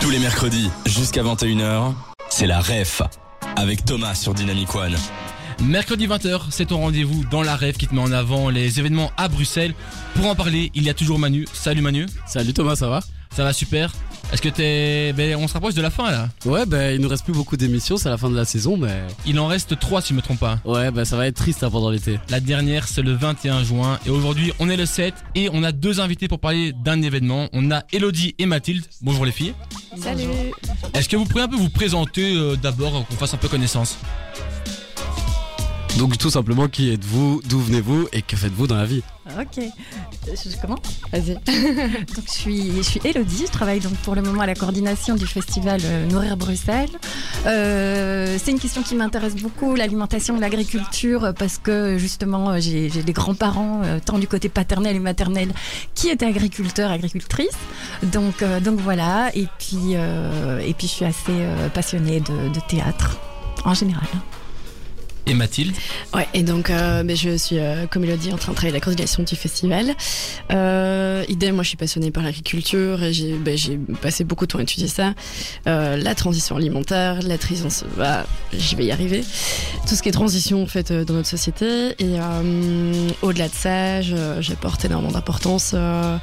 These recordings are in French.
Tous les mercredis jusqu'à 21h, c'est la REF avec Thomas sur Dynamic One. Mercredi 20h, c'est ton rendez-vous dans la rêve qui te met en avant les événements à Bruxelles. Pour en parler, il y a toujours Manu. Salut Manu. Salut Thomas, ça va? Ça va super. Est-ce que t'es. Ben, on se rapproche de la fin là. Ouais, bah il nous reste plus beaucoup d'émissions, c'est la fin de la saison, mais. Il en reste 3 si je me trompe pas. Ouais, bah ça va être triste hein, pendant l'été. La dernière, c'est le 21 juin. Et aujourd'hui, on est le 7 et on a deux invités pour parler d'un événement. On a Elodie et Mathilde. Bonjour les filles. Salut. Est-ce que vous pourriez un peu vous présenter euh, d'abord, qu'on fasse un peu connaissance? Donc tout simplement, qui êtes-vous, d'où venez-vous et que faites-vous dans la vie? Ok. Je, commence? Vas-y. donc je suis, je suis Elodie, je travaille donc pour le moment à la coordination du festival euh, Nourrir Bruxelles. Euh, c'est une question qui m'intéresse beaucoup, l'alimentation, l'agriculture, euh, parce que justement j'ai j'ai des grands-parents, tant du côté paternel et maternel, qui étaient agriculteurs, agricultrices. Donc, euh, donc voilà, et puis, euh, et puis je suis assez euh, passionnée de, de théâtre en général. Et Mathilde Ouais, et donc euh, ben, je suis, euh, comme dit, en train de travailler la coordination du festival. Euh, idem, moi je suis passionnée par l'agriculture et j'ai ben, passé beaucoup de temps à étudier ça. Euh, la transition alimentaire, la transition, bah, je vais y arriver. Tout ce qui est transition en fait euh, dans notre société. Et au-delà de ça, j'apporte énormément d'importance ben,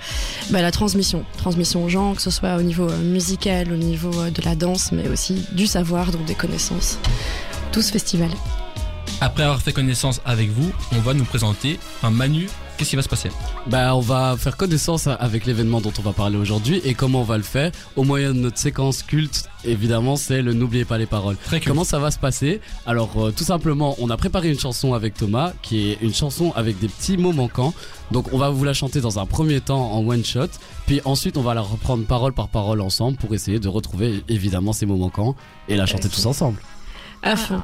à la transmission. Transmission aux gens, que ce soit au niveau musical, au niveau de la danse, mais aussi du savoir, donc des connaissances. Tout ce festival. Après avoir fait connaissance avec vous, on va nous présenter. Enfin, Manu, qu'est-ce qui va se passer Bah on va faire connaissance avec l'événement dont on va parler aujourd'hui et comment on va le faire au moyen de notre séquence culte. Évidemment, c'est le n'oubliez pas les paroles. Très cool. Comment ça va se passer Alors euh, tout simplement, on a préparé une chanson avec Thomas qui est une chanson avec des petits mots manquants. Donc on va vous la chanter dans un premier temps en one shot, puis ensuite on va la reprendre parole par parole ensemble pour essayer de retrouver évidemment ces mots manquants et la chanter tous ensemble. À fond.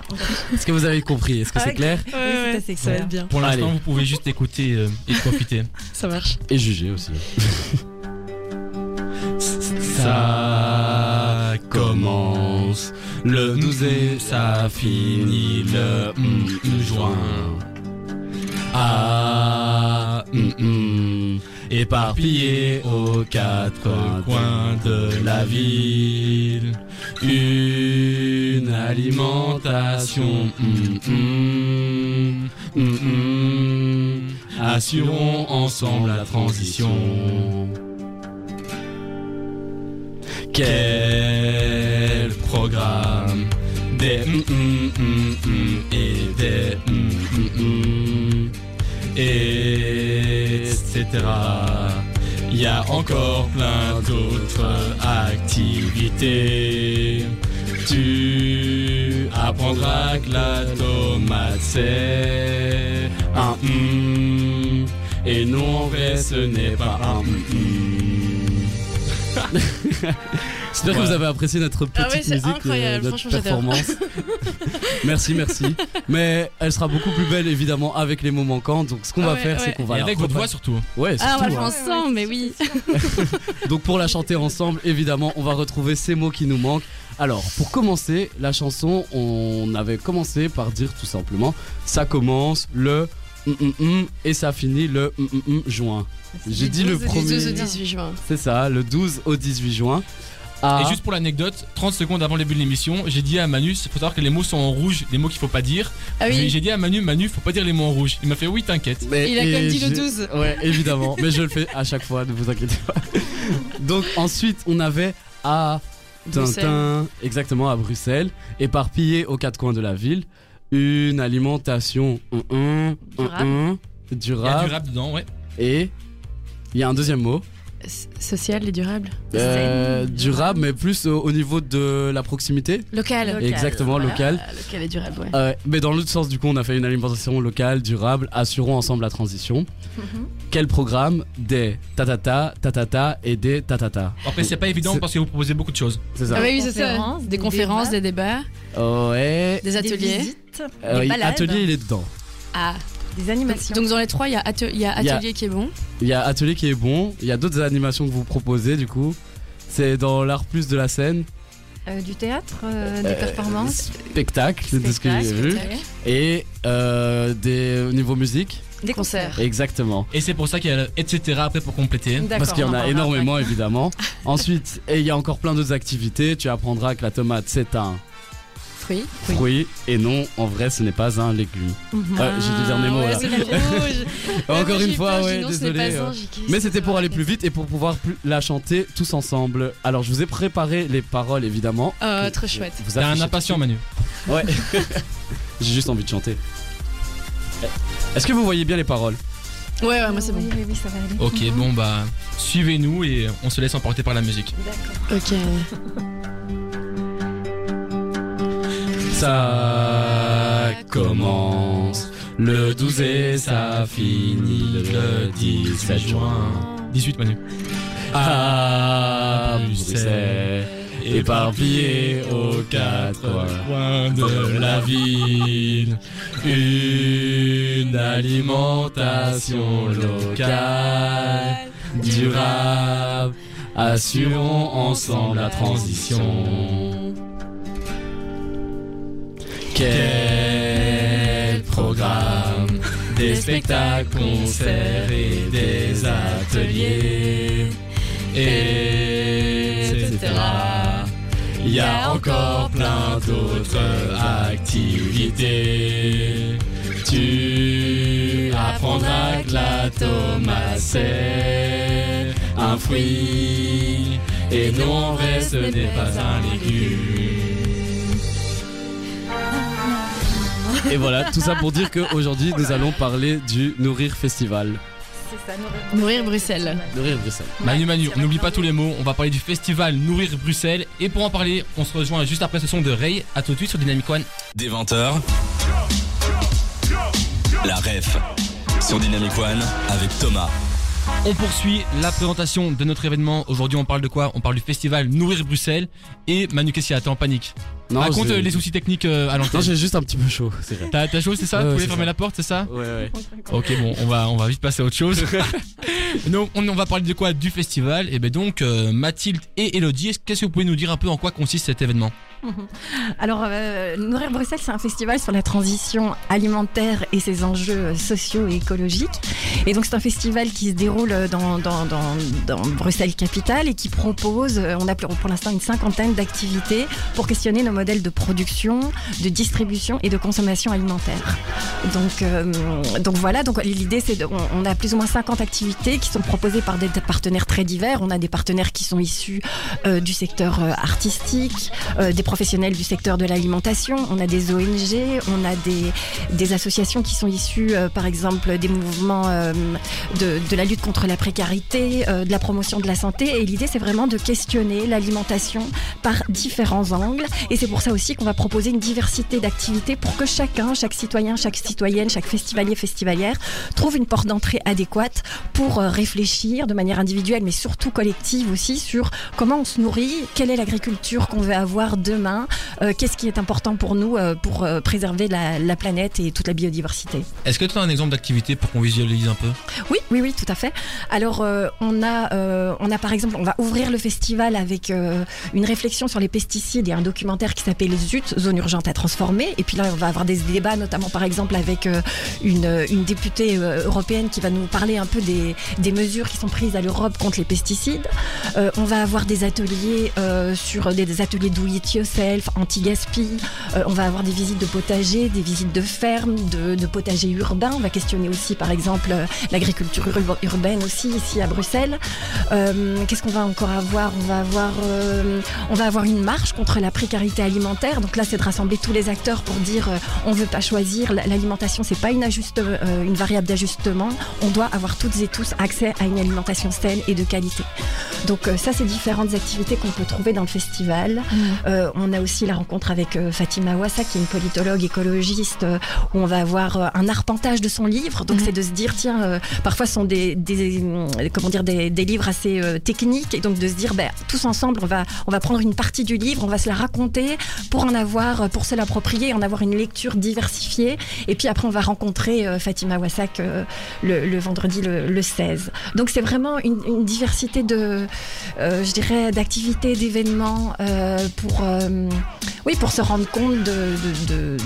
Est-ce que vous avez compris? Est-ce que c'est clair? Oui, c'est assez ça va clair. être bien. Pour l'instant, Allez. vous pouvez juste écouter euh, et profiter. Ça marche. Et juger aussi. Ça commence le 12 et ça finit le mm, mm, juin. Ah, mm, mm, éparpillé aux quatre coins de la ville. Une alimentation. mm, mm, mm, assurons ensemble la transition. Quel programme Des et des etc. Il y a encore plein d'autres activités. Tu apprendras que la tomate c'est un mm, et non en ce n'est pas un mm. J'espère que vous avez apprécié notre petite Ah ouais, c'est musique, euh, incroyable, notre franchement, performance. merci, merci. Mais elle sera beaucoup plus belle évidemment avec les mots manquants. Donc ce qu'on Ah va ouais, faire, ouais. c'est qu'on va Et la avec votre voix surtout. Ouais, Ah, on va surtout, hein. ensemble, mais oui. Donc pour la chanter ensemble, évidemment, on va retrouver ces mots qui nous manquent. Alors, pour commencer, la chanson, on avait commencé par dire tout simplement, ça commence le mm, mm, mm, et ça finit le mm, mm, mm, juin. J'ai dit le premier. 12 au 18 juin. C'est ça, le 12 au 18 juin. Ah, Et juste pour l'anecdote, 30 secondes avant le début de l'émission, j'ai dit à Manu, il faut savoir que les mots sont en rouge, les mots qu'il faut pas dire. Ah J'ai- oui, J'ai dit à Manu, Manu, faut pas dire les mots en rouge. Il m'a fait oui, t'inquiète. mais- il a quand même dit le j'ai- 12. Ouais, évidemment, mais je le fais à chaque fois, ne vous inquiétez pas. Donc ensuite, on avait à Bruxelles. Tintin, exactement à Bruxelles, éparpillé aux quatre coins de la ville, une alimentation Durable. Il y a durable, du rap dedans, ouais. et il y a un deuxième mot, Social et durable. euh, durable, mais plus au, au niveau de la proximité. Local. Local, Exactement, voilà. local. Local et durable, ouais. Euh, mais dans l'autre sens, du coup, on a fait une alimentation locale, durable, assurons ensemble la transition. Mhm. Quel programme Des tatata, tatata et des tatata. Après, c'est pas évident parce que vous proposez beaucoup de choses. C'est ça Ah oui, oui, c'est ça. Conférences, Des des conférences, des débats, Ouais. des Des ateliers. visites, Euh, des oui, atelier, il est dedans. Ah. Des animations. Donc dans les trois, il y a, atte- il y a Il y a- atelier qui est bon. Il y a atelier qui est bon. Il y a d'autres animations que vous proposez, du coup. C'est dans l'art plus de la scène. Euh, du théâtre, euh, des Euh, performances, Spectacle, de ce que j'ai vu. Et euh, des, au niveau musique. Des concerts. Exactement. Et c'est pour ça qu'il y a le etc. après pour compléter. D'accord, Parce qu'il y en a énormément évidemment. Ensuite, et il y a encore plein d'autres activités. Tu apprendras que la tomate c'est un Fruits. fruit et non, en vrai, ce n'est pas un légume. Ouais, j'ai dû dire des mots ouais, là. Encore une fois, ouais, dit non, désolé. euh. dit, Mais c'était pour aller plus vite et pour pouvoir plus la chanter tous ensemble. Alors, je vous ai préparé les paroles évidemment. Euh, trop chouette. Vous T'es un impatient, Manu. Ouais. J'ai juste envie de chanter. Est-ce que vous voyez bien les paroles? Ouais, ouais, moi c'est bon. Oui, oui, oui, ça va aller. Ok, Mhm. bon bah, suivez-nous et on se laisse emporter par la musique. D'accord. Ok. Ça commence le 12 et ça finit le 17 juin. 18 Manu. À Bruxelles, éparpillé aux quatre coins de la ville. Une alimentation locale, durable, assurons ensemble la transition. Quel programme Des spectacles, concerts et des ateliers, etc. Il y a encore plein d'autres activités. Tu apprendras que la tomate c'est un fruit et non ce n'est pas un légume. Et voilà, tout ça pour dire qu'aujourd'hui nous allons parler du Nourrir Festival. C'est ça, nourrir. Nourrir Bruxelles. Nourrir Bruxelles. Manu, Manu, on n'oublie pas tous les mots. On va parler du festival Nourrir Bruxelles. Et pour en parler, on se rejoint juste après ce son de Ray. À tout de suite sur Dynamic One. Des 20h, la ref sur Dynamic One avec Thomas. On poursuit la présentation de notre événement. Aujourd'hui, on parle de quoi? On parle du festival Nourrir Bruxelles. Et Manu, qu'est-ce qu'il y a T'es en panique Non, Raconte euh, les soucis techniques euh, à Non, l'antenne. j'ai juste un petit peu chaud, c'est vrai. T'as chaud, c'est ça? Vous voulez fermer ça. la porte, c'est ça? Ouais, ouais. Ok, bon, on va, on va vite passer à autre chose. Donc, on, on va parler de quoi? Du festival. Et ben donc, euh, Mathilde et Elodie, est-ce- qu'est-ce que vous pouvez nous dire un peu en quoi consiste cet événement? Alors, euh, Nourrir Bruxelles, c'est un festival sur la transition alimentaire et ses enjeux sociaux et écologiques. Et donc, c'est un festival qui se déroule dans, dans, dans, Bruxelles capitale et qui propose, euh, on a pour l'instant une cinquantaine d'activités pour questionner nos modèles de production, de distribution et de consommation alimentaire. Donc, euh, donc voilà, donc l'idée c'est on, a plus ou moins 50 activités qui sont proposées par des, partenaires très divers. On a des partenaires qui sont issus euh, du secteur artistique, des professionnels du secteur de l'alimentation, on a des ONG, on a des, associations qui sont issues euh, par exemple des mouvements euh, de, de la lutte contre la précarité, euh, de la promotion de la santé. Et l'idée c'est vraiment de questionner l'alimentation par différents angles. Et c'est pour ça aussi qu'on va proposer une diversité d'activités pour que chacun, chaque citoyen, chaque citoyenne, chaque festivalier, festivalière trouve une porte d'entrée adéquate pour réfléchir de manière individuelle mais surtout collective aussi sur comment on se nourrit, quelle est l'agriculture qu'on veut avoir demain, euh, qu'est-ce qui est important pour nous euh, pour euh, préserver la, la planète et toute la biodiversité? Est-ce que tu as un exemple d'activité pour qu'on visualise un peu? Oui, oui, oui, tout à fait. Alors, on a, on a par exemple, on va ouvrir le festival avec une réflexion sur les pesticides et un documentaire qui s'appelle Zut, zone urgente à transformer. Et puis là, on va avoir des débats, notamment par exemple avec une, une députée européenne qui va nous parler un peu des, des mesures qui sont prises à l'Europe contre les pesticides. Euh, on va avoir des ateliers euh, sur des, des ateliers do it yourself, anti-gaspi. Euh, on va avoir des visites de potager, des visites de ferme, de, de potager urbain. On va questionner aussi, par exemple, euh, l'agriculture ur- urbaine aussi ici à Bruxelles. Euh, Qu'est-ce qu'on va encore avoir? On va avoir, euh, on va avoir une marche contre la précarité alimentaire. Donc là, c'est de rassembler tous les acteurs pour dire, on veut pas choisir. L'alimentation, c'est pas une, ajuste, une variable d'ajustement. On doit avoir toutes et tous accès à une alimentation saine et de qualité. Donc ça, c'est différentes activités qu'on peut trouver dans le festival. Euh, on a aussi la rencontre avec euh, Fatima Ouassa, qui est une politologue écologiste, euh, où on va avoir euh, un arpentage de son livre. Donc Mhm. c'est de se dire, tiens, parfois ce sont des, des, comment dire, des, des livres assez techniques, et donc de se dire, ben, tous ensemble, on va, on va prendre une partie du livre, on va se la raconter pour en avoir, pour se l'approprier, en avoir une lecture diversifiée. Et puis après, on va rencontrer Fatima Wassak le, le vendredi le, le 16. Donc c'est vraiment une, une diversité de, euh, je dirais, d'activités, d'événements euh, pour, euh, euh, Oui, pour se rendre compte de, de,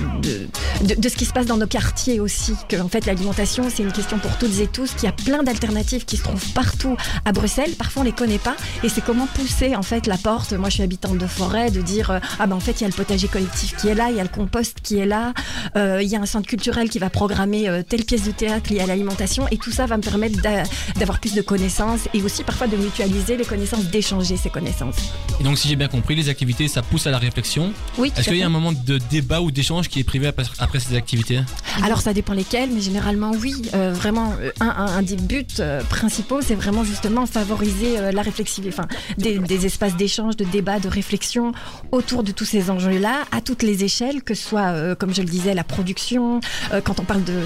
de, de, ce qui se passe dans nos quartiers aussi. Que en fait, l'alimentation, c'est une question pour toutes et tous, qu'il y a plein d'alternatives qui se trouvent partout à Bruxelles. Parfois, on les connaît pas. Et c'est comment pousser en fait la porte. Moi, je suis habitante de forêt, de dire euh, ah ben en fait, il y a le potager collectif qui est là, il y a le compost qui est là, euh, il y a un centre culturel qui va programmer euh, telle pièce de théâtre liée à l'alimentation. Et tout ça va me permettre d'a- d'avoir plus de connaissances et aussi parfois de mutualiser les connaissances, d'échanger ces connaissances. Et donc, si j'ai bien compris, les activités, ça pousse à la réflexion. Oui, Est-ce qu'il y a un moment de débat ou d'échange qui est privé après, après ces activités Alors ça dépend lesquels, mais généralement oui. Euh, vraiment, euh, un, un- un des buts euh, principaux, c'est vraiment justement favoriser euh, la réflexivité, enfin des, des espaces d'échange, de débat, de réflexion autour de tous ces enjeux-là, à toutes les échelles, que ce soit, comme je le disais, la production, quand on parle de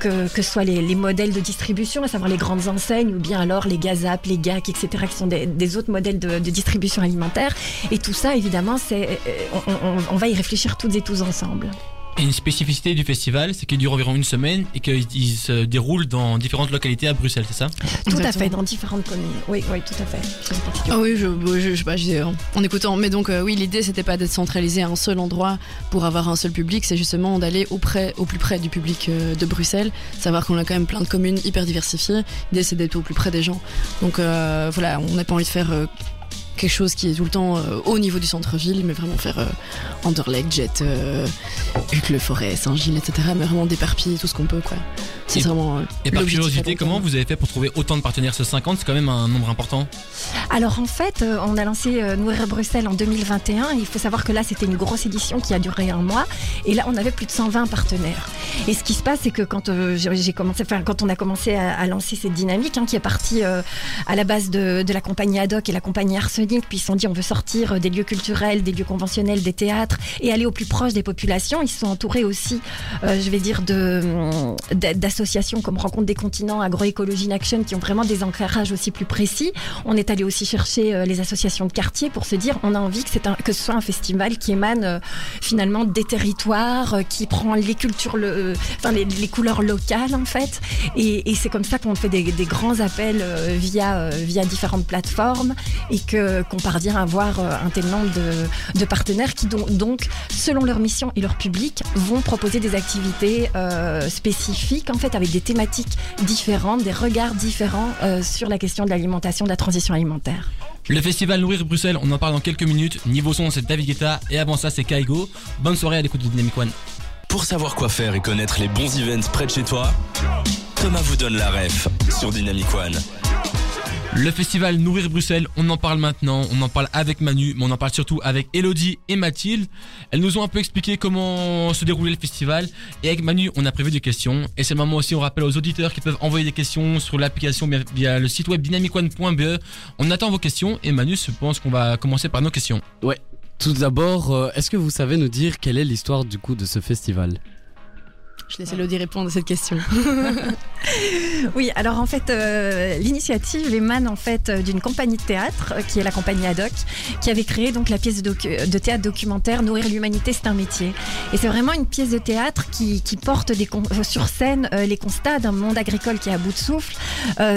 que, que ce soit les, les modèles de distribution, à savoir les grandes enseignes, ou bien alors les gazap, les GAC, etc., qui sont des, des autres modèles de, de distribution alimentaire. Et tout ça, évidemment, c'est on, on- on va y réfléchir toutes et tous ensemble. Et une spécificité du festival, c'est qu'il dure environ une semaine et qu'il il se déroule dans différentes localités à Bruxelles, c'est ça? Tout à fait, dans différentes communes. Oui, oui, tout à fait. Ah oui, je, je, je sais pas, je disais, en- en écoutant. Mais donc, euh, oui, l'idée, c'était pas d'être centralisé à un seul endroit pour avoir un seul public, c'est justement d'aller au, près, au plus près du public euh, de Bruxelles. Savoir qu'on a quand même plein de communes hyper diversifiées. L'idée, c'est d'être au plus près des gens. Donc, euh, voilà, on n'a pas envie de faire. Quelque chose qui est tout le temps euh, au niveau du centre-ville, mais vraiment faire euh, Anderlecht, Jet, euh, Hucle, Forêt, Saint-Gilles, etc. Mais vraiment d'éparpiller tout ce qu'on peut, quoi. C'est Et- vraiment. euh, Et par curiosité, comment vous avez fait pour trouver autant de partenaires Ce 50, c'est quand même un nombre important. Alors en fait, euh, on a lancé euh, Nourrir Bruxelles en 2021. Il faut savoir que là, c'était une grosse édition qui a duré un mois. Et là, on avait plus de 120 partenaires. Et ce qui se passe, c'est que quand j'ai commencé, enfin quand on a commencé à, à lancer cette dynamique, hein, qui est partie euh, à la base de, de la compagnie Haddock et la compagnie Arsenic, puis ils se sont dit on veut sortir des lieux culturels, des lieux conventionnels, des théâtres et aller au plus proche des populations. Ils se sont entourés aussi, euh, je vais dire, de hum, d'associations comme Rencontre des continents, Agroécologie in Action, qui ont vraiment des ancrages aussi plus précis. On est allé aussi chercher euh, les associations de quartier pour se dire on a envie que, ce soit un festival qui émane euh, finalement des territoires, euh, qui prend les cultures, enfin les, couleurs locales en fait. Et, c'est comme ça qu'on fait des, grands appels via, via différentes plateformes et que qu'on parvient à avoir un tel nombre de, partenaires qui donc, selon leur mission et leur public, vont proposer des activités spécifiques en fait avec des thématiques différentes, des regards différents euh, sur la question de l'alimentation, de la transition alimentaire. Le festival Nourrir Bruxelles, on en parle dans quelques minutes. Niveau son, c'est David Guetta et avant ça, c'est Kaigo. Bonne soirée à l'écoute de Dynamic One. Pour savoir quoi faire et connaître les bons events près de chez toi, Thomas vous donne la ref sur Dynamic One. Le festival Nourrir Bruxelles, on en parle maintenant, on en parle avec Manu, mais on en parle surtout avec Elodie et Mathilde. Elles nous ont un peu expliqué comment se déroulait le festival. Et avec Manu, on a prévu des questions. Et c'est le moment aussi, on rappelle aux auditeurs qui peuvent envoyer des questions sur l'application via- le site web dynamicone.be. On attend vos questions et Manu, je pense qu'on va commencer par nos questions. Tout d'abord, euh, est-ce que vous savez nous dire quelle est l'histoire du coup de ce festival? Je laisse Elodie répondre à cette question. Oui, alors en fait, euh, l'initiative émane en fait d'une compagnie de théâtre euh, qui est la compagnie Haddock, qui avait créé donc la pièce de, théâtre documentaire Nourrir l'humanité, c'est un métier. Et c'est vraiment une pièce de théâtre qui, porte euh, sur scène les constats d'un monde agricole qui est à bout de souffle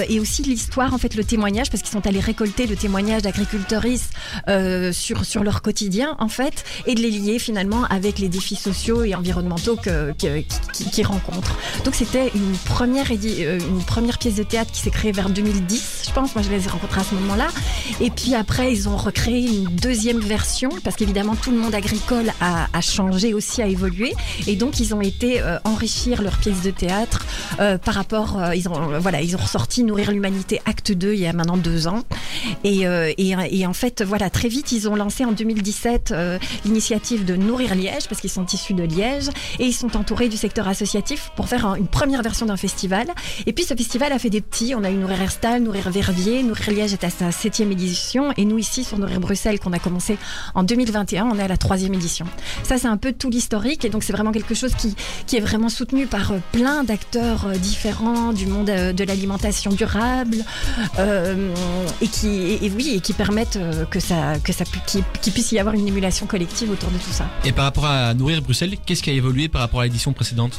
et aussi l'histoire, en fait, le témoignage, parce qu'ils sont allés récolter le témoignage d'agriculteuristes euh, sur, leur quotidien, en fait, et de les lier finalement avec les défis sociaux et environnementaux que- qui- qu'ils rencontrent. Donc c'était une première, euh, une première pièce de théâtre qui s'est créée vers 2010, je pense. Moi, je les ai rencontrés à ce moment-là. Et puis après, ils ont recréé une deuxième version parce qu'évidemment, tout le monde agricole a, changé aussi, a évolué. Et donc, ils ont été euh, enrichir leur pièce de théâtre euh, par rapport. ils ont voilà, ils ont ressorti Nourrir l'humanité Acte 2 il y a maintenant deux ans. Et, et, et en fait, voilà, très vite, ils ont lancé en 2017 euh, l'initiative de Nourrir Liège parce qu'ils sont issus de Liège et ils sont entourés du secteur associatif pour faire un- une première version d'un festival. Et puis ce festival a fait des petits. On a eu Nourrir Herstal, Nourrir Verviers, Nourrir Liège est à sa septième édition et nous ici sur Nourrir Bruxelles qu'on a commencé en 2021, on est à la troisième édition. Ça c'est un peu tout l'historique et donc c'est vraiment quelque chose qui, qui est vraiment soutenu par euh, plein d'acteurs euh, différents du monde euh, de l'alimentation durable et qui et, oui et qui permettent que ça que ça qu'il puisse y avoir une émulation collective autour de tout ça. Et par rapport à Nourrir Bruxelles, qu'est-ce qui a évolué par rapport à l'édition précédente?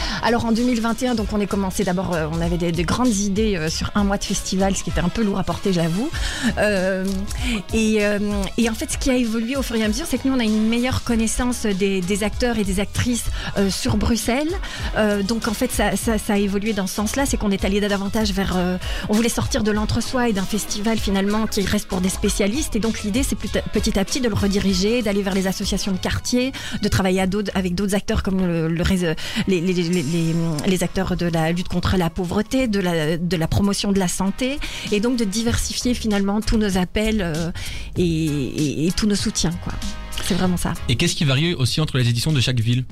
Alors en 2021, donc on est commencé d'abord, euh, on avait des, des grandes idées euh, sur un mois de festival, ce qui était un peu lourd à porter, j'avoue. Euh, et, euh, et en fait, ce qui a évolué au fur et à mesure, c'est que nous, on a une meilleure connaissance des, acteurs et des actrices sur Bruxelles. Donc en fait, ça, ça, ça a évolué dans ce sens-là, c'est qu'on est allé davantage vers, on voulait sortir de l'entre-soi et d'un festival finalement qui reste pour des spécialistes. Et donc l'idée, c'est petit à petit de le rediriger, d'aller vers les associations de quartier, de travailler à avec d'autres acteurs comme le, le les, les, les, les- acteurs de la lutte contre la pauvreté, de la, promotion de la santé, et donc de diversifier finalement tous nos appels euh, et, tous nos soutiens. C'est vraiment ça. Et qu'est-ce qui varie aussi entre les éditions de chaque ville?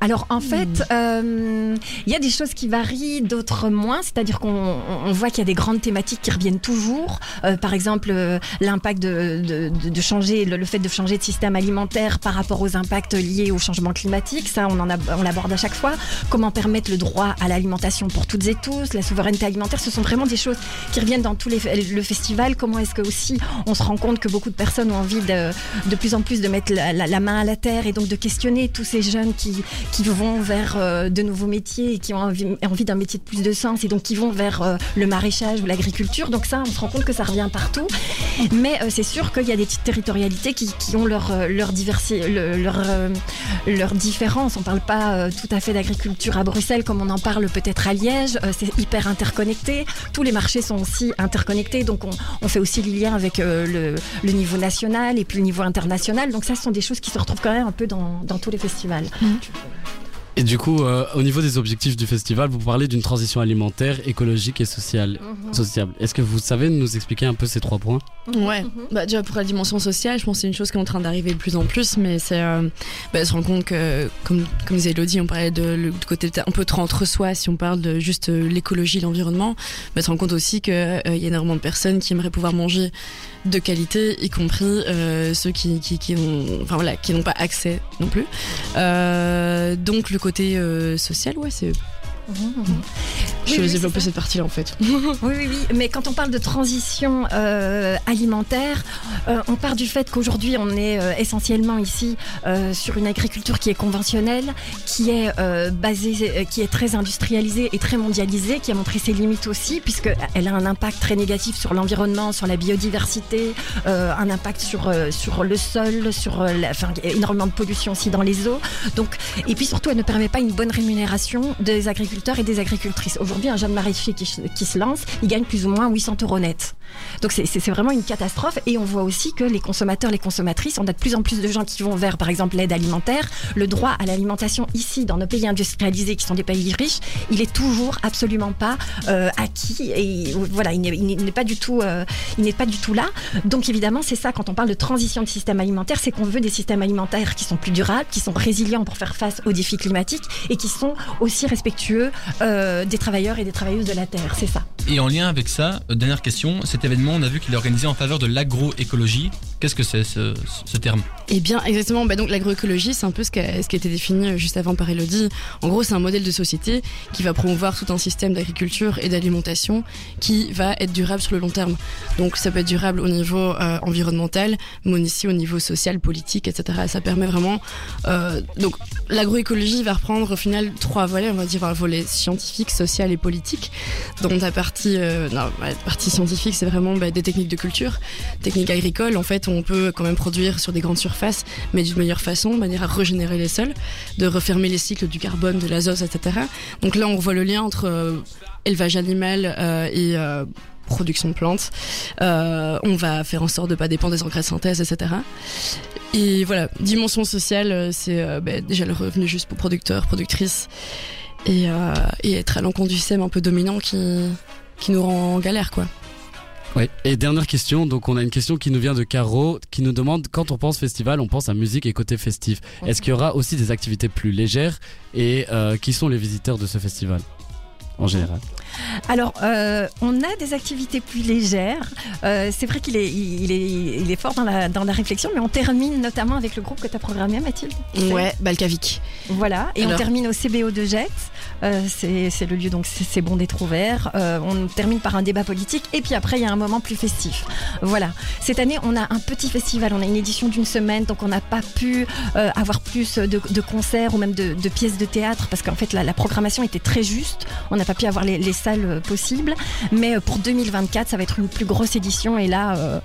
Alors en fait, euh, il y a des choses qui varient, d'autres moins. C'est-à-dire qu'on on voit qu'il y a des grandes thématiques qui reviennent toujours. Euh, par exemple, euh, l'impact de, de, de- de changer, le, le fait de changer de système alimentaire par rapport aux impacts liés au changement climatique. Ça, on en a, on l'aborde à chaque fois. Comment permettre le droit à l'alimentation pour toutes et tous, la souveraineté alimentaire. Ce sont vraiment des choses qui reviennent dans tous les le festival. Comment est-ce que aussi on se rend compte que beaucoup de personnes ont envie de, de plus en plus de mettre la, la- la main à la terre et donc de questionner tous ces jeunes qui, qui vont vers euh, de nouveaux métiers et qui ont envie, envie d'un métier de plus de sens et donc qui vont vers euh, le maraîchage ou l'agriculture. Donc ça, on se rend compte que ça revient partout. Mais euh, c'est sûr qu'il y a des petites territorialités qui, qui ont leur, euh, leur, diversi- le- leur, euh, leur différence. On parle pas euh, tout à fait d'agriculture à Bruxelles comme on en parle peut-être à Liège. C'est hyper interconnecté. Tous les marchés sont aussi interconnectés. Donc on, on fait aussi le lien avec le, le niveau national et puis le niveau international. Donc ça, ce sont des choses qui se retrouvent quand même un peu dans, dans tous les festivals. Et du coup, euh, au niveau des objectifs du festival, vous parlez d'une transition alimentaire, écologique et sociale. sociable. Est-ce que vous savez nous expliquer un peu ces trois points? Ouais, bah déjà pour la dimension sociale, je pense que c'est une chose qui est en train d'arriver de plus en plus, mais c'est euh, bah, se rendre compte que, comme, comme disait Elodie, on parlait de le de côté un peu trop entre soi, si on parle de juste euh, l'écologie, l'environnement, bah, se rendre compte aussi qu'il y a énormément de personnes qui aimeraient pouvoir manger de qualité, y compris euh, ceux qui, n'ont pas accès non plus. Euh, donc le côté euh, social, ouais, c'est. Oui, je vais développer cette partie-là en fait. Oui, oui, oui. Mais quand on parle de transition euh, alimentaire, euh, on part du fait qu'aujourd'hui, on est euh, essentiellement ici sur une agriculture qui est conventionnelle, qui est basée, qui est très industrialisée et très mondialisée, qui a montré ses limites aussi, puisqu'elle a un impact très négatif sur l'environnement, sur la biodiversité, un impact sur, sur le sol, sur la, enfin, énormément de pollution aussi dans les eaux. Donc, et puis surtout, elle ne permet pas une bonne rémunération des agriculteurs et des agricultrices. Aujourd'hui, un jeune maraîcher qui, se lance, il gagne plus ou moins 800 euros net. Donc c'est- vraiment une catastrophe. Et on voit aussi que les consommateurs, les consommatrices, on a de plus en plus de gens qui vont vers, par exemple, l'aide alimentaire. Le droit à l'alimentation ici, dans nos pays industrialisés, qui sont des pays riches, il est toujours absolument pas euh, acquis. Et voilà, il n'est- pas du tout, euh, il pas du tout là. Donc évidemment, c'est ça quand on parle de transition de système alimentaire, c'est qu'on veut des systèmes alimentaires qui sont plus durables, qui sont résilients pour faire face aux défis climatiques et qui sont aussi respectueux euh, des travailleurs et des travailleuses de la terre. C'est ça. Et en lien avec ça, euh, dernière question, cet événement, on a vu qu'il est organisé en faveur de l'agroécologie. Qu'est-ce que c'est ce, terme? Eh bien, exactement. Bah donc, l'agroécologie, c'est un peu ce qui, a, été défini euh, juste avant par Elodie. En gros, c'est un modèle de société qui va promouvoir tout un système d'agriculture et d'alimentation qui va être durable sur le long terme. Donc, ça peut être durable au niveau euh, environnemental, mais aussi au niveau social, politique, etc. Ça permet vraiment. Donc, l'agroécologie va reprendre au final trois volets. On va dire un volet scientifique, social et politique. Donc, la partie, euh, non, la partie scientifique, c'est vraiment bah, des techniques de culture, techniques agricoles. En fait, on peut quand même produire sur des grandes surfaces, mais d'une meilleure façon, de manière à régénérer les sols, de refermer les cycles du carbone, de l'azote, etc. Donc là, on voit le lien entre euh, élevage animal euh, et production de plantes. On va faire en sorte de pas dépendre des engrais de etc. Et voilà, dimension sociale, c'est bah, déjà le revenu juste pour producteurs, productrices, et, et être à l'encontre du système un peu dominant qui, qui nous rend en galère, quoi. Oui. Et dernière question, donc on a une question qui nous vient de Caro, qui nous demande quand on pense festival, on pense à musique et côté festif. Est-ce qu'il y aura aussi des activités plus légères et euh, qui sont les visiteurs de ce festival? En général Alors, euh, on a des activités plus légères. Euh, c'est vrai qu'il est, il est, il est fort dans la, dans la réflexion, mais on termine notamment avec le groupe que tu as programmé, Mathilde. Ouais, Balkavik. Voilà, et Alors- on termine au CBO de Jet. Euh, c'est c'est le lieu, donc c'est c'est bon d'être ouvert. Euh, on termine par un débat politique, et puis après, il y a un moment plus festif. Voilà. Cette année, on a un petit festival, on a une édition d'une semaine, donc on n'a pas pu euh, avoir plus de, de concerts ou même de, de pièces de théâtre, parce qu'en fait, la, la programmation était très juste. On n'a pas pu avoir les, les salles euh, possibles. Mais euh, pour 2024, ça va être une plus grosse édition, et là, euh,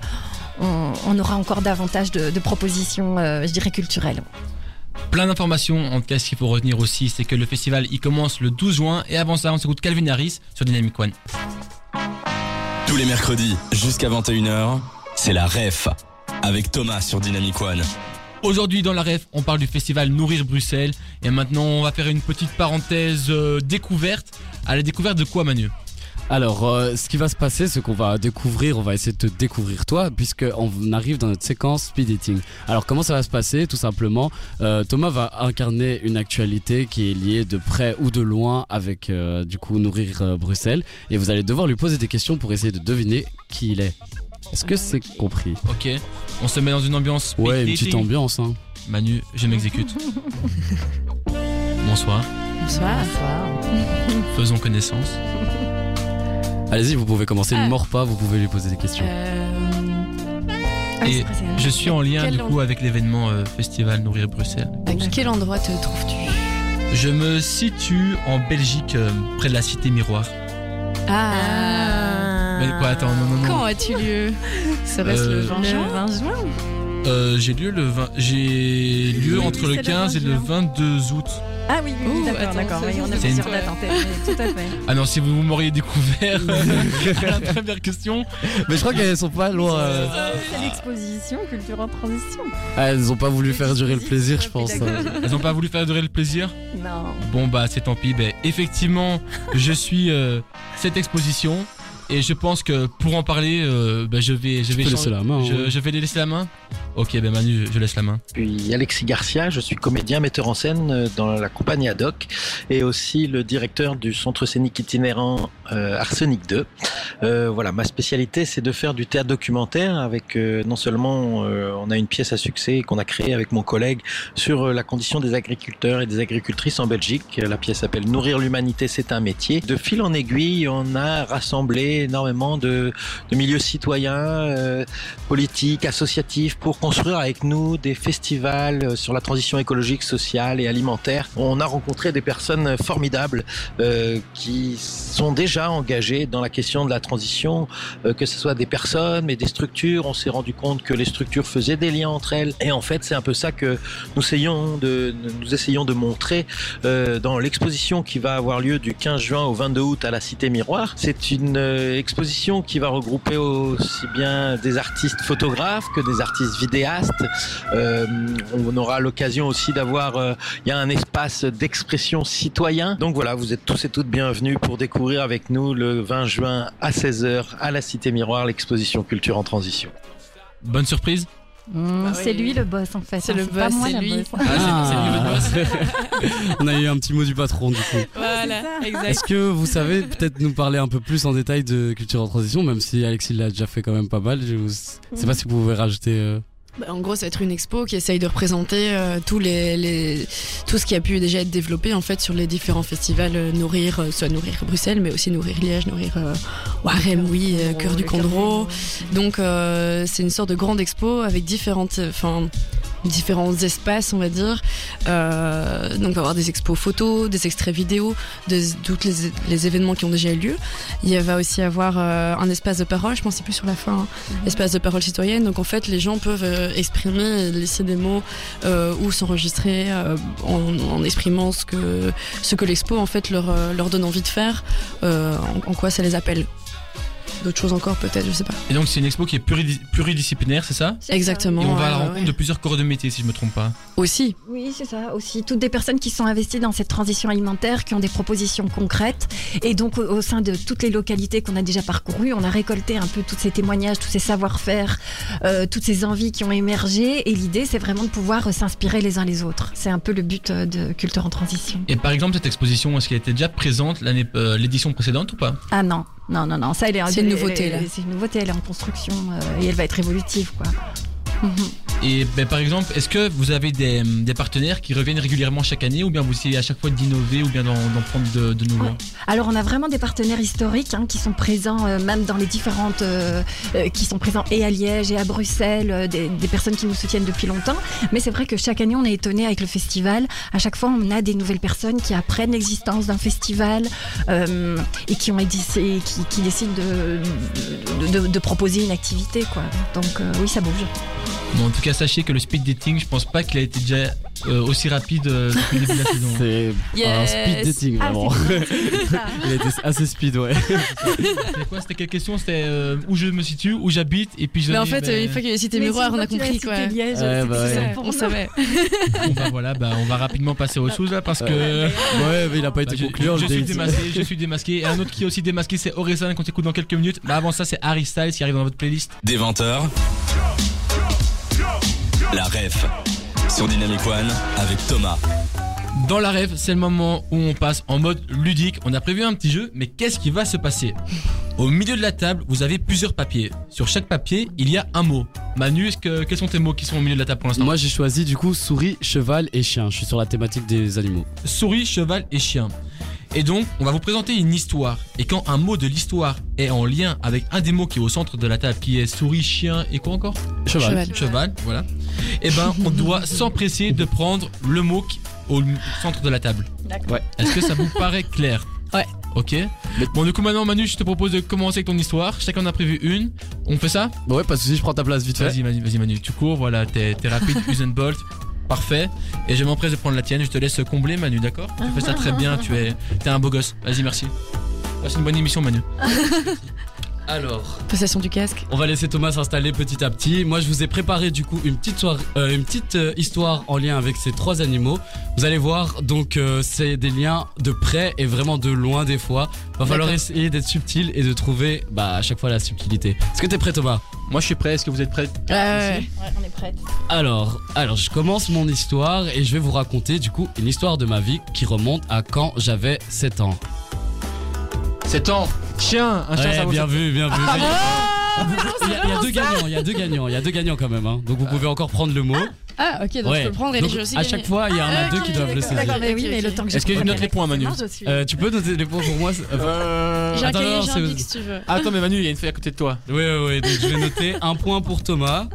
on, on aura encore davantage de, de propositions, euh, je dirais, culturelles. Plein d'informations. En tout cas, ce qu'il faut retenir aussi, c'est que le festival il commence le 12 juin. Et avant ça, on s'écoute Calvin Harris sur Dynamic One. Tous les mercredis jusqu'à 21h, c'est la REF avec Thomas sur Dynamic One. Aujourd'hui, dans la ref, on parle du festival Nourrir Bruxelles. Et maintenant, on va faire une petite parenthèse euh, découverte. À la découverte de quoi, Manu Alors, euh, ce qui va se passer, c'est qu'on va découvrir, on va essayer de te découvrir toi, puisque on arrive dans notre séquence speed dating. Alors, comment ça va se passer Tout simplement, euh, Thomas va incarner une actualité qui est liée de près ou de loin avec, euh, du coup, Nourrir euh, Bruxelles, et vous allez devoir lui poser des questions pour essayer de deviner qui il est. Est-ce que c'est compris Ok. On se met dans une ambiance speed Ouais, une dating. petite ambiance. Hein. Manu, je m'exécute. Bonsoir. Bonsoir. Faisons connaissance. Allez-y, vous pouvez commencer. Ne Ah. mord pas, vous pouvez lui poser des questions. Euh, Ah, Et. Je suis en lien Quel du coup avec l'événement euh, festival Nourrir Bruxelles. à quel endroit te trouves-tu? Je me situe en Belgique, euh, près de la cité Miroir. Ah. Mais quoi, attends, non, non, non. Quand as-tu lieu? Serait-ce Euh, le 20 juin Le 20 juin Euh, j'ai lieu le 20, j'ai lieu Oui, entre oui, le c'est le 15 et le 20 22 août. Ah oui, oui, d'accord, d'accord. on a plusieurs dates en tête. Tout à fait. Ah non, si vous m'auriez découvert la première question. Mais je crois qu'elles sont pas loin. euh. C'est l'exposition Culture en transition. Ah, elles ont pas voulu faire durer le plaisir, je pense. Hein. Elles ont pas voulu faire durer le plaisir. Non. Bon bah c'est tant pis. Ben, effectivement, je suis euh, cette exposition et je pense que pour en parler, euh, ben, je vais, je vais laisser la main. Je, hein. je vais les laisser la main. Ok, ben Manu, je, je laisse la main. Je suis Alexis Garcia, je suis comédien, metteur en scène euh, dans la compagnie Adoc et aussi le directeur du centre scénique itinérant euh, Arsenic 2. Euh, voilà, ma spécialité c'est de faire du théâtre documentaire avec euh, non seulement euh, on a une pièce à succès qu'on a créée avec mon collègue sur euh, la condition des agriculteurs et des agricultrices en Belgique. La pièce s'appelle Nourrir l'humanité, c'est un métier. De fil en aiguille, on a rassemblé énormément de, de milieux citoyens, politiques, associatifs pour construire avec nous des festivals euh, sur la transition écologique, sociale et alimentaire. On a rencontré des personnes formidables euh, qui sont déjà engagées dans la question de la transition, euh, que ce soit des personnes, mais des structures. On s'est rendu compte que les structures faisaient des liens entre elles. Et en fait, c'est un peu ça que nous essayons de, nous essayons de montrer euh, dans l'exposition qui va avoir lieu du 15 juin au 22 août à la Cité Miroir. C'est une euh, exposition qui va regrouper aussi bien des artistes photographes que des artistes vidéastes. Euh, on aura l'occasion aussi d'avoir, euh, il y a un espace d'expression citoyen. Donc voilà, vous êtes tous et toutes bienvenus pour découvrir avec nous le 20 juin à 16h à la Cité Miroir l'exposition Culture en transition. Bonne surprise. Mmh, Bah c'est oui. lui le boss en fait. C'est hein, le boss, c'est lui. boss. Ah, c'est- c'est lui votre boss. On a eu un petit mot du patron du coup. Voilà, exact. Est-ce que vous savez peut-être nous parler un peu plus en détail de culture en transition, même si Alexis l'a déjà fait quand même pas mal. Je vous- sais pas si vous pouvez rajouter. euh, en gros, ça va être une expo qui essaye de représenter euh, tous les, tout ce qui a pu déjà être développé en fait sur les différents festivals euh, nourrir, euh, soit nourrir Bruxelles, mais aussi nourrir Liège, nourrir Warem, oui, Cœur du Condro. Donc c'est une sorte de grande expo avec différentes, enfin différents espaces, on va dire. Euh, donc on va avoir des expos photos, des extraits vidéo de tous les, les événements qui ont déjà eu lieu. Il va aussi avoir euh, un espace de parole, je c'est plus sur la fin, hein, espace de parole citoyenne. Donc en fait les gens peuvent euh, exprimer, laisser des mots euh, ou s'enregistrer en, en exprimant ce que ce que l'expo en fait leur leur donne envie de faire, en, en quoi ça les appelle. D'autres choses encore peut-être, je sais pas. Et donc c'est une expo qui est pluri- pluridisciplinaire, c'est ça? Exactement. Et on va à la rencontre ouais. de plusieurs corps de métier, si je me trompe pas. Aussi. Oui, c'est ça aussi. Toutes des personnes qui sont investies dans cette transition alimentaire, qui ont des propositions concrètes. Et donc, au, au sein de toutes les localités qu'on a déjà parcourues, on a récolté un peu tous ces témoignages, tous ces savoir-faire, euh, toutes ces envies qui ont émergé. Et l'idée, c'est vraiment de pouvoir euh, s'inspirer les uns les autres. C'est un peu le but euh, de Culture en Transition. Et par exemple, cette exposition, est-ce qu'elle était déjà présente l'année, euh, l'édition précédente ou pas? Ah non, non, non, non. Ça, elle est, C'est une nouveauté, elle- là. C'est une nouveauté, elle est en construction euh, et elle va être évolutive, quoi. Et ben, par exemple, est-ce que vous avez des, des partenaires qui reviennent régulièrement chaque année ou bien vous essayez à chaque fois d'innover ou bien d'en, prendre de, de nouveaux Ouais. Alors on a vraiment des partenaires historiques hein, qui sont présents euh, même dans les différentes, euh, euh, qui sont présents et à Liège et à Bruxelles, des, des personnes qui nous soutiennent depuis longtemps. Mais c'est vrai que chaque année on est étonné avec le festival. À chaque fois on a des nouvelles personnes qui apprennent l'existence d'un festival et qui ont édité- qui, qui décident de, de, de- de proposer une activité quoi. Donc oui ça bouge. Bon, En tout cas, sachez que le speed dating, je pense pas qu'il a été déjà euh, aussi rapide euh, depuis le début de la saison. C'est un speed dating, Ah, vraiment. Il était assez speed, ouais. C'était quoi C'était quelle question? C'était euh, où je me situe, où j'habite, et puis je. Mais en fait, euh, une fois qu'il a cité miroir, on a compris quoi. Liège, Ouais, bah ouais. pour On savait. bon, bah, voilà, bah, on va rapidement passer aux choses là parce que. Ouais, mais il a pas Bah, été je, concluant. je suis démasqué, je suis démasqué. Et un autre qui est aussi démasqué, c'est Orelsan qu'on écoute dans quelques minutes. Mais avant ça, c'est Harry Styles qui arrive dans votre playlist. Des 20h. La ref sur Dynamic One avec Thomas. Dans la rêve, c'est le moment où on passe en mode ludique. On a prévu un petit jeu, mais qu'est-ce qui va se passer? Au milieu de la table, vous avez plusieurs papiers. Sur chaque papier, il y a un mot. Manu, que, quels sont tes mots qui sont au milieu de la table pour l'instant? Moi j'ai choisi du coup souris, cheval et chien. Je suis sur la thématique des animaux. Souris, cheval et chien. Et donc, on va vous présenter une histoire. Et quand un mot de l'histoire est en lien avec un des mots qui est au centre de la table, qui est souris, chien et quoi encore? Cheval. Cheval. Cheval, voilà. Et ben, on doit s'empresser de prendre le mot qui- au centre de la table. D'accord. Ouais. Est-ce que ça vous paraît clair? Ouais. Ok. Bon, du coup, maintenant, Manu, je te propose de commencer avec ton histoire. Chacun en a prévu une. On fait ça? Ouais, pas de soucis, je prends ta place vite fait. Vas-y, vas-y, vas-y, Manu. Tu cours, voilà, t'es t'es rapide, use and bolt. Parfait. Et je m'empresse de prendre la tienne. Je te laisse combler, Manu, d'accord? Tu fais ça très bien. Tu es, t'es un beau gosse. Vas-y, merci. Passe une bonne émission, Manu. Alors, Possession du casque. on va laisser Thomas s'installer petit à petit. Moi, je vous ai préparé du coup une petite, soirée- euh, une petite euh, histoire en lien avec ces trois animaux. Vous allez voir, donc euh, c'est des liens de près et vraiment de loin des fois. Va falloir essayer d'être subtil et de trouver bah, à chaque fois la subtilité. Est-ce que t'es prêt, Thomas? Moi, je suis prêt. Est-ce que vous êtes prêts? Ouais, ouais. Ouais, on est prête. Alors, alors, je commence mon histoire et je vais vous raconter du coup une histoire de ma vie qui remonte à quand j'avais 7 ans. 7 ans? Chien. Un chien, Ouais, ça vaut bien vu, bien vu. Ah, il y a, il y a deux gagnants, il y a deux gagnants, il y a deux gagnants quand même. hein. Donc vous pouvez encore prendre le mot. Ah, ok, donc Ouais. je peux le prendre et Donc, je vais aussi à chaque fois, il y en a Ah, deux qui doivent le d'accord, saisir. D'accord, mais oui, mais le temps que je Est-ce que je note les points, Manu correctement, je suis- Euh, tu peux noter les points pour moi Euh... J'ai un Attends, cahier, non, j'ai un c'est- bic si tu veux. Attends, mais Manu, il y a une feuille à côté de toi. Oui, oui, oui. Donc je vais noter un point pour Thomas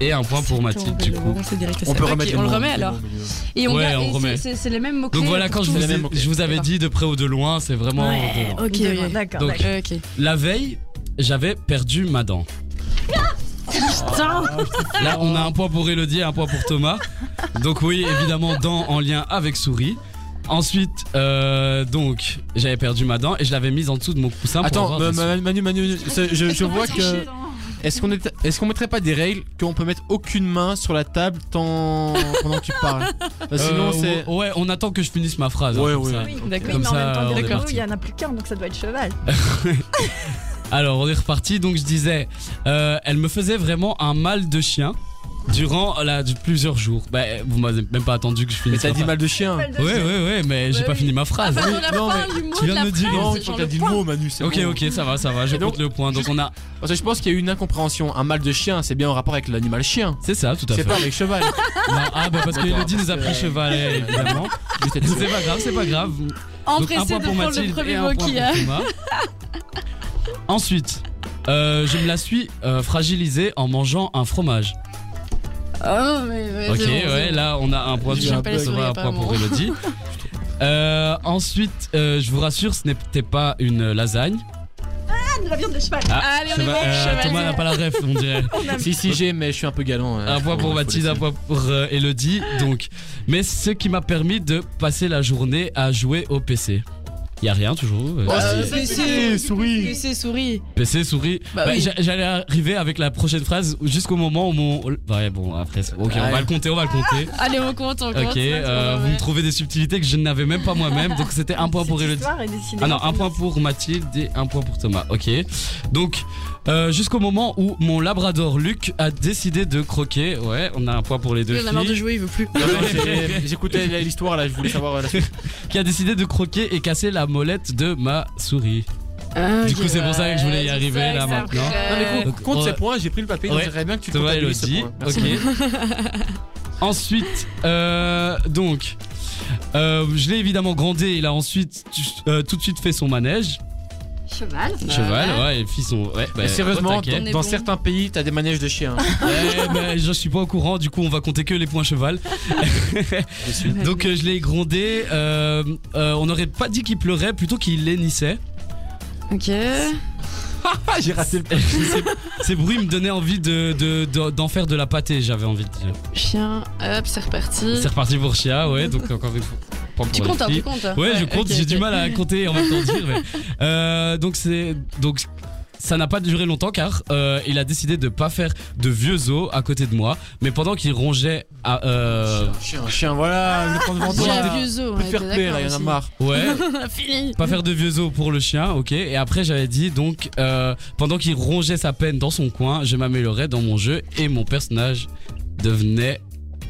et un point pour Mathilde du coup. On peut remettre on le mots, remet alors. mots, mots. Et on remet. c'est- les mêmes mots-clés. Donc voilà, quand je vous, avais D'accord. dit de près ou de loin, c'est vraiment. Ouais, de loin. ok. D'accord. La veille, j'avais perdu ma dent. Putain Là, on a un point pour Elodie et un point pour Thomas. Donc oui, évidemment, dent en lien avec souris. Ensuite, euh, donc, j'avais perdu ma dent et je l'avais mise en dessous de mon coussin pour Attends, avoir Ma- des Ma- Manu, Manu, Manu, je, je vois que. Est-ce qu'on est, est-ce qu'on mettrait pas des règles qu'on peut mettre aucune main sur la table tant pendant que tu parles? Parce que Sinon Euh, c'est. Ouais, on attend que je finisse ma phrase. hein, Ouais, comme ouais. ça. Oui, D'accord. oui, Comme mais en ça, même temps, on des est recos, parti. il y en a plus qu'un, donc ça doit être cheval. Alors, on est reparti. Donc, je disais, euh, elle me faisait vraiment un mal de chien durant là, plusieurs jours. Bah, vous m'avez même pas attendu que je Mais finisse t'as ma dit mal de chien. Ouais, ouais, ouais, mais j'ai pas oui. fini ma phrase. Ah, la non, mais tu viens de me dire- Non, c'est t'as le dit le point. mot, Manu. c'est Ok, bon. ok, ça va, ça va. Je compte le point. Donc, on a. Parce que je pense qu'il y a eu une incompréhension. Un mal de chien, c'est bien en rapport avec l'animal chien. C'est ça, tout à C'est fait. pas avec cheval. Non, ah, bah, parce que Elodie nous a pris que- chevalet, évidemment. C'est pas grave, c'est pas grave. Empressé point de pour prendre le Mathilde et premier un mot y a. Ensuite, euh, je me la suis euh, fragilisée en mangeant un fromage. Oh, mais. mais Ok, bon, ouais, bon. là on a un point Je souris, un point pour. Elodie. Euh, ensuite, euh, je vous rassure, ce n'était pas une lasagne. De la viande de cheval. Ah, Allez, on est cheval- bon, euh, cheval, Thomas n'a bon. pas la ref, on dirait. Si, si, j'ai, mais je suis un peu galant. Un point pour Mathilde, un point pour euh, Elodie. Donc, mais ce qui m'a permis de passer la journée à jouer au PC. Y a rien toujours. euh, Oh, c'est- PC, souris. PC, souris. PC, souris. Bah Bah, oui. j'a- J'allais arriver avec la prochaine phrase jusqu'au moment où mon. Ouais, bon, après, c'est- ok, on va le compter, on va le compter. Allez, on compte, on compte. Ok, euh, vous me trouvez des subtilités que je n'avais même pas moi-même, donc c'était un point pour Elodie. Ah non, un point pour Mathilde et un point pour Thomas. Ok. Donc, euh, jusqu'au moment où mon labrador Luc a décidé de croquer. Ouais, on a un point pour les deux Il en a marre de filles. jouer, il veut plus. Non, non, c'est- J'écoutais l'histoire là, je voulais savoir euh, la suite. Qui a décidé de croquer et casser la molette de ma souris. Du coup, c'est pour ça que je voulais y arriver là maintenant. Non, mais Donc, compte on ces points, j'ai pris le papier, donc Ouais. j'aimerais bien que tu ce Elodie. Ok. Ensuite, euh, donc, euh, je l'ai évidemment grondé. Il a ensuite euh, tout de suite fait son manège. Cheval. Cheval, ouais, et fit son. Ouais, bah, sérieusement, dans, est dans bon. certains pays, t'as des manèges de chiens. Ouais, bah, je suis pas au courant, du coup on va compter que les points cheval. Donc euh, je l'ai grondé. euh, euh, on n'aurait pas dit qu'il pleurait, plutôt qu'il hennissait. Ok. Ah, j'ai raté le Ces- Ces bruits me donnaient envie de, de- de- d'en faire de la pâtée, j'avais envie de dire. Chien, hop, c'est reparti. C'est reparti pour Chia, ouais, donc encore une fois. Point Tu comptes, hein, tu comptes. hein. Ouais, je compte, j'ai du mal à compter en même temps dire. Mais, euh, donc c'est donc ça n'a pas duré longtemps car euh, il a décidé de pas faire de vieux os à côté de moi, mais pendant qu'il rongeait à euh, Chien, chien, voilà, le prend devant J'ai toi. un vieux os. Plus ouais, fair t'es play là, d'accord il y en a marre. ouais, Fini. pas faire de vieux os pour le chien, ok. Et après j'avais dit donc euh, pendant qu'il rongeait sa peine dans son coin, je m'améliorais dans mon jeu et mon personnage devenait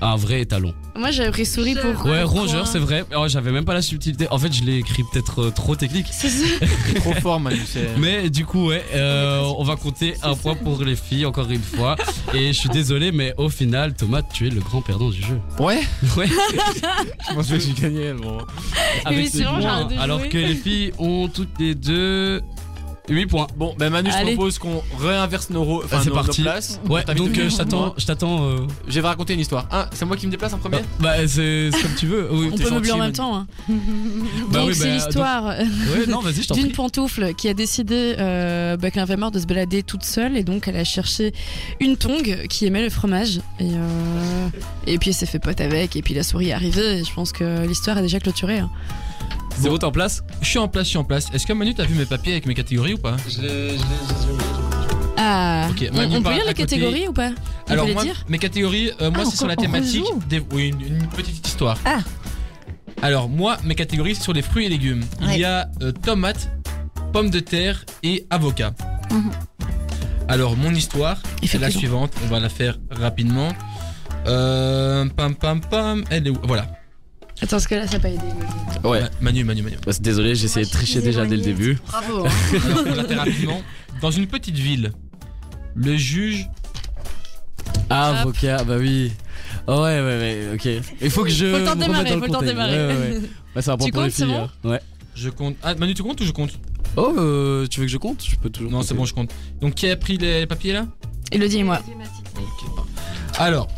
un vrai étalon. Moi, j'avais pris souris pour. Ouais, rongeur, c'est vrai. Oh, j'avais même pas la subtilité. En fait, je l'ai écrit peut-être euh, trop technique. C'est ça. Trop fort, Manu. c'est- Mais du coup, ouais, euh, on va compter un point pour les filles encore une fois. Et je suis désolé, mais au final, Thomas, tu es le grand perdant du jeu. Ouais, Ouais. je pense que j'ai gagné. Bon. Avec Oui, ces sinon, points, alors jouer. que les filles ont toutes les deux 8 points. Bon, ben Manu, je Allez. propose qu'on réinverse nos, rôles- enfin, Ah, c'est parti. places. Ouais, donc euh, je t'attends, je t'attends. euh, Je vais raconter une histoire. Ah, c'est moi qui me déplace en premier Bah, c'est c'est comme tu veux. Oui, On peut meubler en même temps. hein. Bah Donc oui, c'est l'histoire Ouais, non, vas-y, je t'en d'une prie. pantoufle qui a décidé euh, bah, qu'elle avait marre de se balader toute seule et donc elle a cherché une tongue qui aimait le fromage et, euh, et puis elle s'est fait pote avec et puis la souris est arrivée et je pense que l'histoire est déjà clôturée. hein. C'est bon, t'es en place Je suis en place, je suis en place. Est-ce que Manu, t'as vu mes papiers avec mes catégories ou pas Je l'ai. Ah, Ok, on, Manu on peut part lire à les côté. catégories ou pas? On Alors peut les moi, dire? mes catégories, euh, moi Ah, c'est sur la on thématique rejoue. des, oui, une, une petite histoire. Ah. Alors moi, mes catégories c'est sur les fruits et légumes. Il y a euh, tomates, pommes de terre et avocats. Mhm. Alors mon histoire Il fait est la suivante. On va la faire rapidement. Euh, pam pam pam. Elle est où? Voilà. Attends, parce que là ça n'a pas aidé. Ouais. Ma- Manu, Manu, Manu. Bah, désolé, j'ai essayé de tricher déjà dès le début. Bravo. hein. Alors on la fait rapidement. Dans une petite ville, le juge Ah, Hop. avocat, bah oui. Oh, ouais, ouais, ouais, ok. Il faut que je. Faut le temps de me remette démarrer, dans faut le temps démarrer. Ouais, ouais. Bah, un point Tu pour les filles. bon hein. Ouais. Je compte. Ah, Manu, tu comptes ou je compte? Oh, euh, tu veux que je compte? Je peux toujours. Non, c'est bon, je compte. Donc, qui a pris les papiers là? Elodie et moi. Ok. Alors,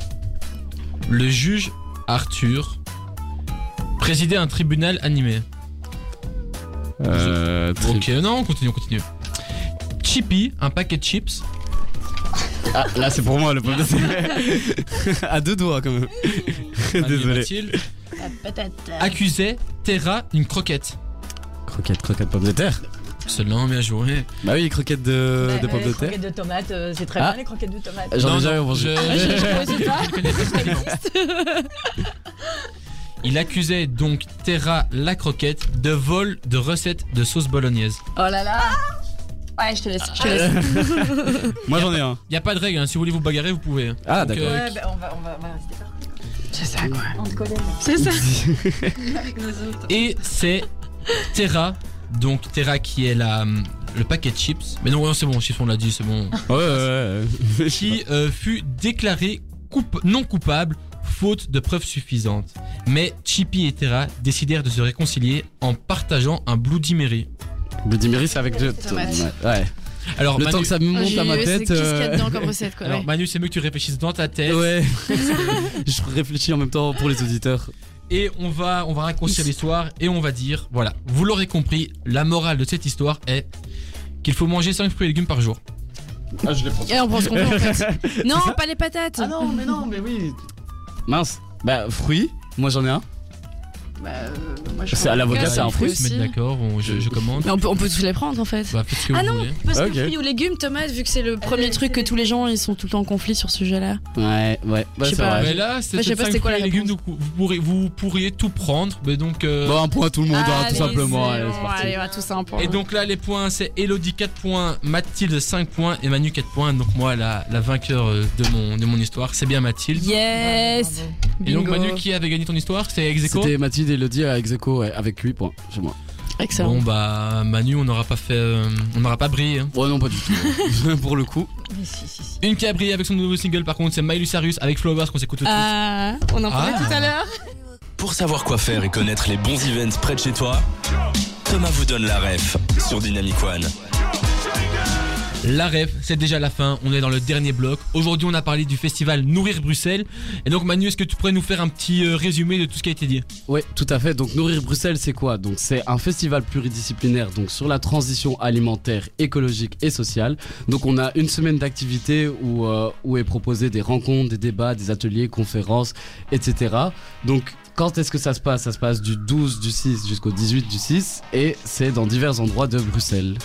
le juge Arthur présidait un tribunal animé. Euh, tri- Ok, non, on continue, on continue. Chippy, un paquet de chips, Ah, là, c'est pour moi le pomme de terre. à deux doigts, quand même. Désolé. Accusait Terra une croquette. Croquette, croquette, pomme de terre. Seulement, bien joué. Bah oui, croquette de, de pommes de terre. croquettes de tomates, euh, c'est très Ah. bien les croquettes de tomates. J'en ai non, mangé. je- je- je je- je. Il accusait donc Terra la croquette de vol de recettes de sauce bolognaise. Oh là là Ouais, je te laisse. Je te laisse. Moi, j'en ai un. Y a pas de règle, hein, si vous voulez vous bagarrer, vous pouvez. Ah, Donc, d'accord. euh, Ouais, bah, on va, on va, on va rester parti. C'est ça quoi. On te connaît. C'est ça. Avec nos autres. Et c'est Terra, donc Terra qui est la, le paquet de chips. Mais non, c'est bon, chips on l'a dit, c'est bon. Ouais, ouais, ouais. qui euh, fut déclaré non coupable faute de preuves suffisantes. Mais Chippy et Terra décidèrent de se réconcilier en partageant un Bloody Mary. Bloody Mary, c'est avec deux. Ouais. Alors Le Manu, temps que ça me monte à ma C'est tête. qu'est-ce qu'il y a euh, dedans comme recette quoi. alors, ouais. Manu, c'est mieux que tu réfléchisses dans ta tête. Ouais. je réfléchis en même temps pour les auditeurs. Et on va, on va raccourcir l'histoire et on va dire, voilà, vous l'aurez compris, la morale de cette histoire est qu'il faut manger 5 fruits et légumes par jour. Ah, je les prends. Et on pense qu'on peut en fait. Non, pas les patates. Ah non, mais non, mais oui. Mince. Bah, fruits, moi j'en ai un. Bah, euh, moi, je C'est à l'avocat, vodka, c'est un fruit aussi. Se mettre d'accord, on- je, je commande. Mais on peut, on peut tous les prendre en fait. Bah, faites ce que Ah vous non, voulez. parce que Ok. fruits ou légumes, tomates, vu que c'est le premier truc que tous les gens ils sont tout le temps en conflit sur ce sujet-là. Ouais, ouais. Bah, Je sais c'est pas. vrai. Mais là, c'est Bah, je sais pas c'était quoi la légumes, réponse. donc vous pourriez, vous pourriez tout prendre. Mais donc, euh, Bon, un point à tout le monde, hein, tout simplement. c'est Allez, bon, c'est parti. allez, on va tous un point. Et donc là, les points, c'est Elodie 4 points, Mathilde 5 points et Manu 4 points. Donc moi, la, la vainqueur euh, de mon, de mon histoire, c'est bien Mathilde. Yes Et donc. Manu, qui avait gagné ton histoire? C'est Execo? C'était Mathilde et Elodie à Execo, ouais, avec 8 points chez moi. Excellent. Bon bah Manu, on n'aura pas fait, euh, on n'aura pas brillé. hein. Ouais, non, pas du tout. Pour le coup. Mais si, si, si. Une qui a brillé avec son nouveau single, par contre, c'est Miley Cyrus avec Flowers qu'on s'écoute tout de suite. Ah, on en parlait Ah. tout à l'heure. Pour savoir quoi faire et connaître les bons events près de chez toi, Thomas vous donne la ref sur Dynamic One. La ref, c'est déjà la fin, on est dans le dernier bloc. Aujourd'hui, on a parlé du festival Nourrir Bruxelles. Et donc Manu, est-ce que tu pourrais nous faire un petit euh, résumé de tout ce qui a été dit? Ouais, tout à fait. Donc Nourrir Bruxelles, c'est quoi? Donc c'est un festival pluridisciplinaire donc sur la transition alimentaire, écologique et sociale. Donc on a une semaine d'activités où, euh, où est proposé des rencontres, des débats, des ateliers, conférences, etc. Donc quand est-ce que ça se passe? Ça se passe du 12 du 6 jusqu'au 18 du 6 et c'est dans divers endroits de Bruxelles.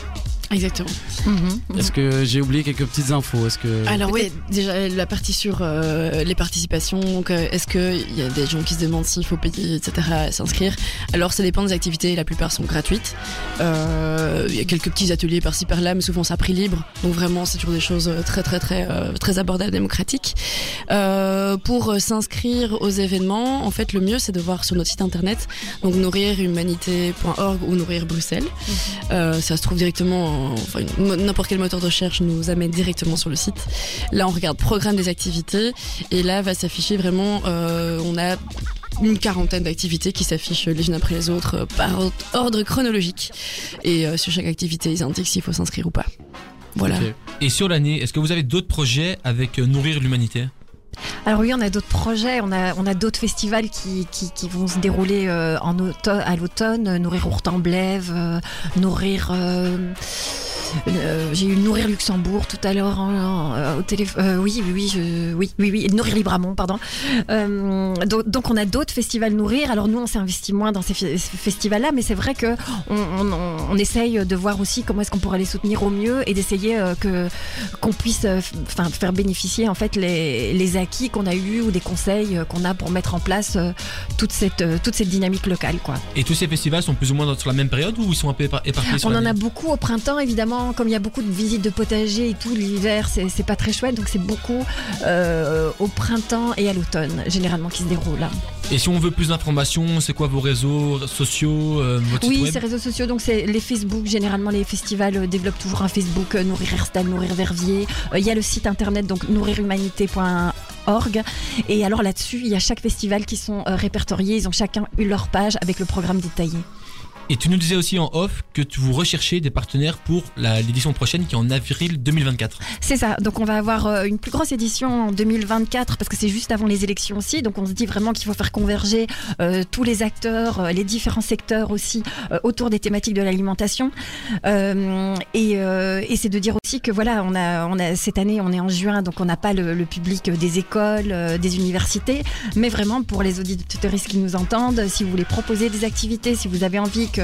Exactement. Mhm. Est-ce que j'ai oublié quelques petites infos? Est-ce que Alors oui, déjà la partie sur euh, les participations, donc, euh, est-ce qu'il y a des gens qui se demandent s'il faut payer, etc., à s'inscrire? Alors ça dépend des activités, la plupart sont gratuites. Euh, Il y a quelques petits ateliers par-ci par-là, mais souvent c'est à prix libre, donc vraiment c'est toujours des choses très très très euh, très abordables, démocratiques. Euh, pour s'inscrire aux événements, en fait le mieux c'est de voir sur notre site internet, donc nourrirhumanité.org ou nourrir Bruxelles. Euh, ça se trouve directement, n'importe quel moteur de recherche nous amène directement sur le site. Là, on regarde programme des activités et là va s'afficher vraiment, euh, on a une quarantaine d'activités qui s'affichent les unes après les autres euh, par or- ordre chronologique. Et euh, sur chaque activité, ils indiquent s'il faut s'inscrire ou pas. Voilà. Et sur l'année, est-ce que vous avez d'autres projets avec Nourrir l'humanité? Alors oui, on a d'autres projets, on a, on a d'autres festivals qui, qui, qui vont se dérouler euh, en automne, à l'automne, Nourrir Ourtemblève, euh, Nourrir... euh, euh, j'ai eu Nourrir Luxembourg tout à l'heure au téléphone. oui, oui, oui, oui, oui, Nourrir Libramont, pardon. Donc, donc on a d'autres festivals Nourrir. Alors nous, on s'investit moins dans ces fe- festivals-là, mais c'est vrai que on, on- on essaye de voir aussi comment est-ce qu'on pourrait les soutenir au mieux et d'essayer que qu'on puisse enfin, faire bénéficier en fait les, les acquis qu'on a eu ou des conseils euh, qu'on a pour mettre en place euh, toute cette euh, toute cette dynamique locale quoi. Et tous ces festivals sont plus ou moins sur la même période ou ils sont un peu épar- éparpillés sur On en a beaucoup au printemps évidemment comme il y a beaucoup de visites de potager et tout l'hiver c'est pas très chouette donc c'est beaucoup euh, au printemps et à l'automne généralement qui se déroulent là. Et si on veut plus d'informations, c'est quoi vos réseaux sociaux, euh, votre Oui, ces réseaux sociaux, donc c'est les Facebook. Généralement, les festivals développent toujours un Facebook, euh, Nourrir Herstal, Nourrir Verviers. Euh, Il y a le site internet, donc nourrirhumanité.org. Et alors là-dessus, il y a chaque festival qui sont euh, répertoriés. Ils ont chacun eu leur page avec le programme détaillé. Et tu nous disais aussi en off que tu vous recherchez des partenaires pour l'édition prochaine qui est en avril 2024. C'est ça. Donc on va avoir euh, une plus grosse édition en 2024 parce que c'est juste avant les élections aussi. Donc on se dit vraiment qu'il faut faire converger euh, tous les acteurs, euh, les différents secteurs aussi autour des thématiques de l'alimentation. Et c'est de dire aussi que voilà, on a, on a cette année, on est en juin, donc on n'a pas le, le public des écoles, des universités, mais vraiment pour les auditeurs qui nous entendent, si vous voulez proposer des activités, si vous avez envie que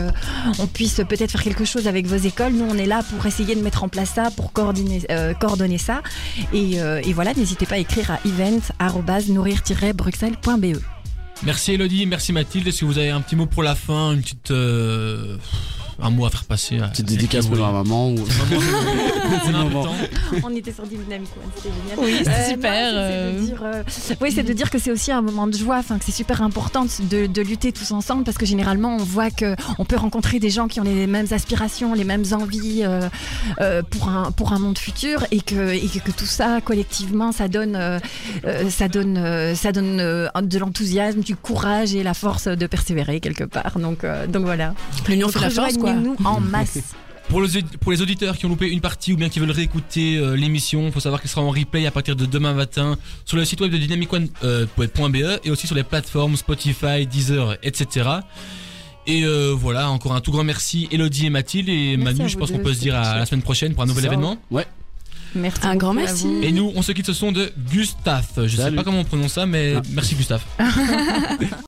on puisse peut-être faire quelque chose avec vos écoles, nous on est là pour essayer de mettre en place ça, pour coordonner, euh, ça. Et, euh, et voilà, n'hésitez pas à écrire à event@nourrir-bruxelles.be. Merci Elodie, merci Mathilde. Est-ce que vous avez un petit mot pour la fin, une petite euh, un mot à faire passer Petite dédicace pour ma maman ou. Important. On était sur Dynamic One, c'était génial. Oui, Euh, super. non, c'est- de euh, dire, euh, oui, c'est de dire que c'est aussi un moment de joie, enfin que c'est super important de, de lutter tous ensemble parce que généralement on voit que on peut rencontrer des gens qui ont les mêmes aspirations, les mêmes envies euh, euh, pour un pour un monde futur et que et que, que tout ça collectivement ça donne ça donne euh, ça donne euh, de l'enthousiasme, du courage et la force de persévérer quelque part. Donc euh, donc voilà. L'union fait la force, quoi. Rejoignez-nous en masse. Pour les, pour les auditeurs qui ont loupé une partie ou bien qui veulent réécouter euh, l'émission, il faut savoir qu'elle sera en replay à partir de demain matin sur le site web de dynamicone.be et aussi sur les plateformes Spotify, Deezer, etc. Et euh, voilà, encore un tout grand merci Elodie et Mathilde et Merci Manu, je pense qu'on peut se dire à la semaine prochaine pour un nouvel Ça. événement. Merci. Un grand merci. Et nous, on se quitte ce son de Gustave. Je sais Salut. pas comment on prononce ça, mais Ah. merci Gustave.